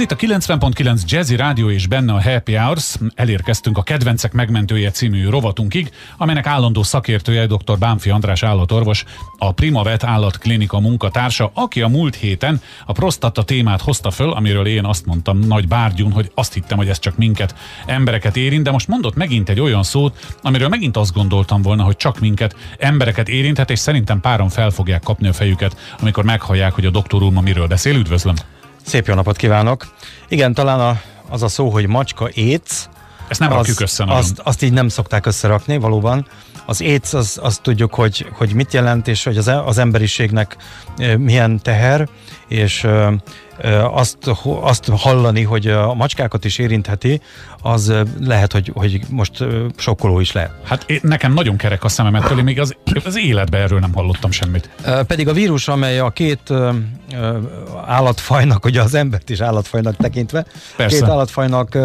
Ez itt a 90.9 Jazzy Rádió és benne a Happy Hours. Elérkeztünk a Kedvencek megmentője című rovatunkig, amelynek állandó szakértője dr. Bánfi András állatorvos, a Primavet állatklinika munkatársa, aki a múlt héten a prostata témát hozta föl, amiről én azt mondtam nagy bárgyún, hogy azt hittem, hogy ez csak minket, embereket érint, de most mondott megint egy olyan szót, amiről megint azt gondoltam volna, hogy csak minket, embereket érinthet, és szerintem páron fel fogják kapni a fejüket, amikor meghallják, hogy a doktor úr ma miről beszél. Üdvözlöm! Szép jó napot kívánok! Igen, talán a, az a szó, hogy macska éc, ezt nem az, rakjuk össze nagyon. Azt, azt így nem szokták összerakni, valóban. Az éc, az, azt tudjuk, hogy, hogy mit jelent, és hogy az, az emberiségnek milyen teher, és azt, azt hallani, hogy a macskákat is érintheti, az lehet, hogy, hogy most sokkoló is lehet. Hát én, nekem nagyon kerek a szemem ettől, még az, az életben erről nem hallottam semmit. Pedig a vírus, amely a két állatfajnak, ugye az embert is állatfajnak tekintve, Persze. két állatfajnak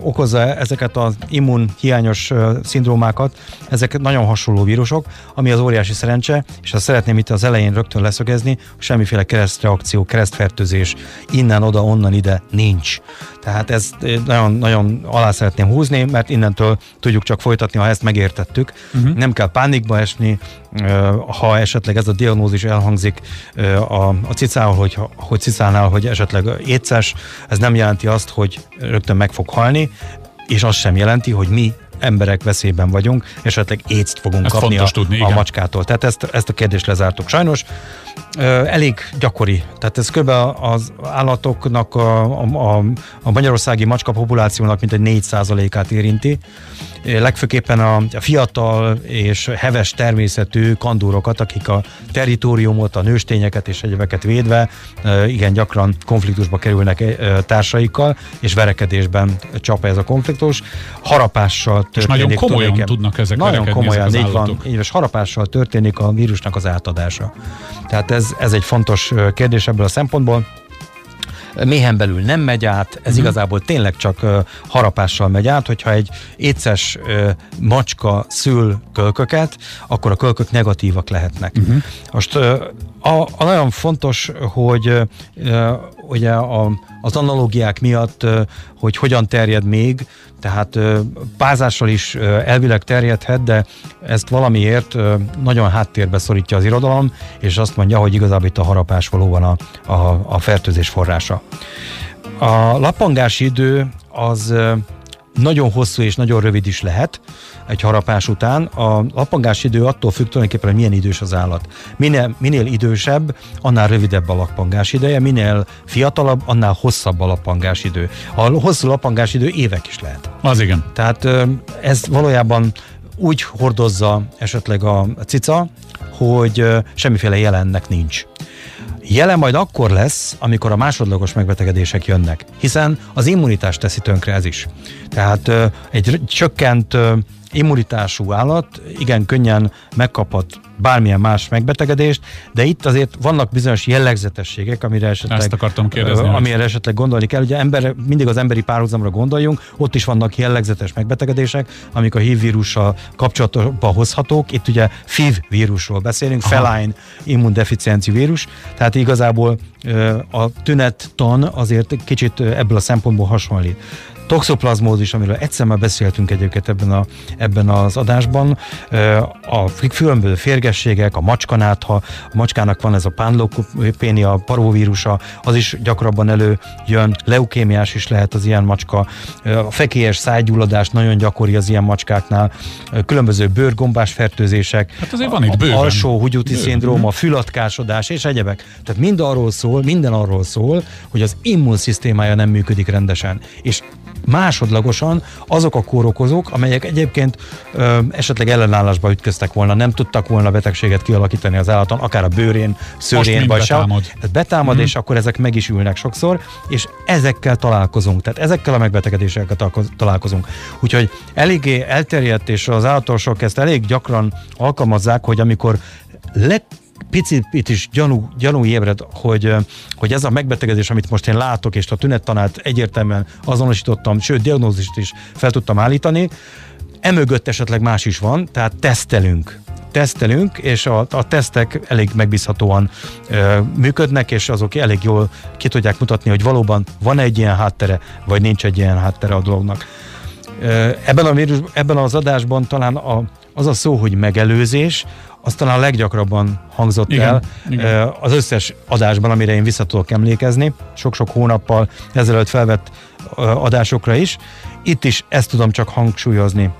okozza ezeket az immunhiányos szindrómákat, ezek nagyon hasonló vírusok, ami az óriási szerencse, és azt szeretném itt az elején rögtön leszögezni, semmiféle keresztreakció, keresztfertőzés innen, oda, onnan, ide nincs. Tehát ezt nagyon, nagyon alá szeretném húzni, mert innentől tudjuk csak folytatni, ha ezt megértettük. Uh-huh. Nem kell pánikba esni, ha esetleg ez a diagnózis elhangzik a, a cicával, hogy, hogy cicánál, hogy esetleg éces, ez nem jelenti azt, hogy rögtön meg fog halni, és az sem jelenti, hogy mi emberek veszélyben vagyunk, esetleg éczt fogunk ezt kapni a, tudni, a macskától. Tehát ezt, ezt a kérdést lezártuk. Sajnos elég gyakori. Tehát ez kb. az állatoknak, a, a, a magyarországi macska populációnak mintegy 4%-át érinti. Legfőképpen a fiatal és heves természetű kandúrokat, akik a teritoriumot, a nőstényeket és egyebeket védve igen gyakran konfliktusba kerülnek társaikkal, és verekedésben csap ez a konfliktus. Harapással történik. És nagyon komolyan tudnak ezek Nagyon komolyan, ezek így van. Így, és harapással történik a vírusnak az átadása. Tehát ez, ez egy fontos kérdés ebből a szempontból méhen belül nem megy át, ez uh-huh. igazából tényleg csak uh, harapással megy át, hogyha egy éces uh, macska szül kölköket, akkor a kölkök negatívak lehetnek. Uh-huh. Most uh, a, a nagyon fontos, hogy ugye a, az analógiák miatt, hogy hogyan terjed még, tehát pázással is elvileg terjedhet, de ezt valamiért nagyon háttérbe szorítja az irodalom, és azt mondja, hogy igazából itt a harapás valóban a, a, a fertőzés forrása. A lappangási idő az nagyon hosszú és nagyon rövid is lehet egy harapás után. A lappangás idő attól függ tulajdonképpen, hogy milyen idős az állat. Minél, minél idősebb, annál rövidebb a lappangás ideje, minél fiatalabb, annál hosszabb a lappangás idő. A hosszú lappangás idő évek is lehet. Az igen. Tehát ez valójában úgy hordozza esetleg a cica, hogy semmiféle jelennek nincs. Jelen majd akkor lesz, amikor a másodlagos megbetegedések jönnek, hiszen az immunitás teszi tönkre ez is. Tehát egy csökkent immunitású állat igen könnyen megkaphat bármilyen más megbetegedést, de itt azért vannak bizonyos jellegzetességek, amire esetleg, Ezt akartam kérdezni, amire esetleg gondolni kell. Ugye ember, mindig az emberi párhuzamra gondoljunk, ott is vannak jellegzetes megbetegedések, amik a HIV vírussal kapcsolatba hozhatók. Itt ugye FIV vírusról beszélünk, Aha. feline immundeficiencia vírus, tehát igazából a tünettan azért kicsit ebből a szempontból hasonlít toxoplazmózis, amiről egyszer már beszéltünk egyébként ebben, a, ebben az adásban, a különböző férgességek, a macskanátha, a macskának van ez a pánlopénia, a paróvírusa, az is gyakrabban előjön, leukémiás is lehet az ilyen macska, a fekélyes szájgyulladás nagyon gyakori az ilyen macskáknál, különböző bőrgombás fertőzések, hát azért van itt bőven. alsó húgyúti szindróma, fülatkásodás és egyebek. Tehát mind arról szól, minden arról szól, hogy az immunszisztémája nem működik rendesen. És másodlagosan azok a kórokozók, amelyek egyébként ö, esetleg ellenállásba ütköztek volna, nem tudtak volna betegséget kialakítani az állaton, akár a bőrén, szőrén, vagy sem. Betámad, betámad mm. és akkor ezek meg is ülnek sokszor, és ezekkel találkozunk, tehát ezekkel a megbetegedésekkel találkozunk. Úgyhogy eléggé elterjedt, és az állatorvosok ezt elég gyakran alkalmazzák, hogy amikor leg, picit is gyanú, gyanú ébred, hogy, hogy ez a megbetegedés, amit most én látok, és a tünettanát egyértelműen azonosítottam, sőt, diagnózist is fel tudtam állítani, emögött esetleg más is van, tehát tesztelünk. tesztelünk, és a, a tesztek elég megbízhatóan ö, működnek, és azok elég jól ki tudják mutatni, hogy valóban van egy ilyen háttere, vagy nincs egy ilyen háttere a dolognak. Ebben, a vírus, ebben az adásban talán a, az a szó, hogy megelőzés, az talán a leggyakrabban hangzott igen, el igen. az összes adásban, amire én vissza tudok emlékezni, sok-sok hónappal ezelőtt felvett adásokra is. Itt is ezt tudom csak hangsúlyozni,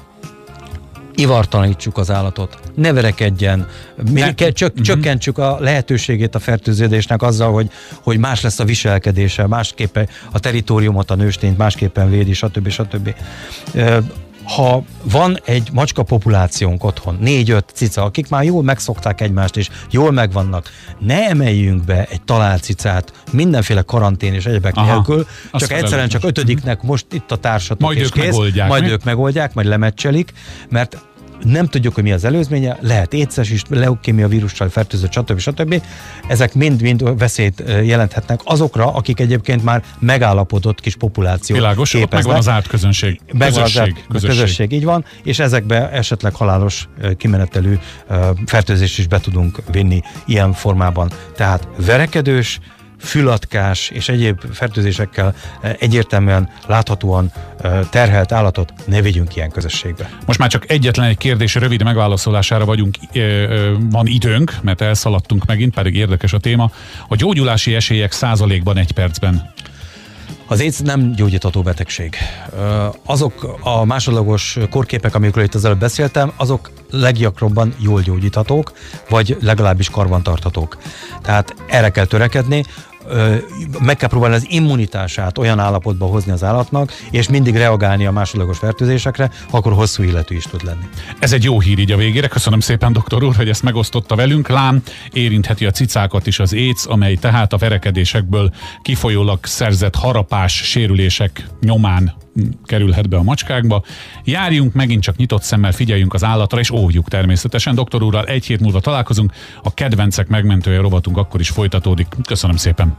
ivartalanítsuk az állatot, ne verekedjen, ne, csök, uh-huh. csökkentsük a lehetőségét a fertőződésnek azzal, hogy, hogy más lesz a viselkedése, másképpen a teritoriumot, a nőstényt másképpen védi, stb. stb ha van egy macska populációnk otthon, négy-öt cica, akik már jól megszokták egymást, és jól megvannak, ne emeljünk be egy talált cicát mindenféle karantén és egyebek Aha, nélkül, csak egyszerűen csak ötödiknek most itt a társatok majd és ők kész, megoldják, majd mi? ők megoldják, majd lemecselik, mert nem tudjuk, hogy mi az előzménye, lehet éces is, leukémia vírussal fertőzött, stb. stb. Ezek mind-mind veszélyt jelenthetnek azokra, akik egyébként már megállapodott kis populáció Világos, ott megvan az árt közönség. Megvan az árt közösség. közösség, így van, és ezekbe esetleg halálos kimenetelő fertőzést is be tudunk vinni ilyen formában. Tehát verekedős, fülatkás és egyéb fertőzésekkel eh, egyértelműen láthatóan eh, terhelt állatot ne vigyünk ilyen közösségbe. Most már csak egyetlen egy kérdés rövid megválaszolására vagyunk, eh, van időnk, mert elszaladtunk megint, pedig érdekes a téma. A gyógyulási esélyek százalékban egy percben. Az AIDS nem gyógyítható betegség. Azok a másodlagos korképek, amikről itt az előbb beszéltem, azok leggyakrabban jól gyógyíthatók, vagy legalábbis karbantarthatók. Tehát erre kell törekedni meg kell próbálni az immunitását olyan állapotba hozni az állatnak, és mindig reagálni a másodlagos fertőzésekre, akkor hosszú életű is tud lenni. Ez egy jó hír így a végére. Köszönöm szépen, doktor úr, hogy ezt megosztotta velünk. Lám érintheti a cicákat is az éc, amely tehát a verekedésekből kifolyólag szerzett harapás, sérülések nyomán kerülhet be a macskákba. Járjunk megint csak nyitott szemmel, figyeljünk az állatra, és óvjuk természetesen. Doktor úrral egy hét múlva találkozunk. A kedvencek megmentője rovatunk akkor is folytatódik. Köszönöm szépen.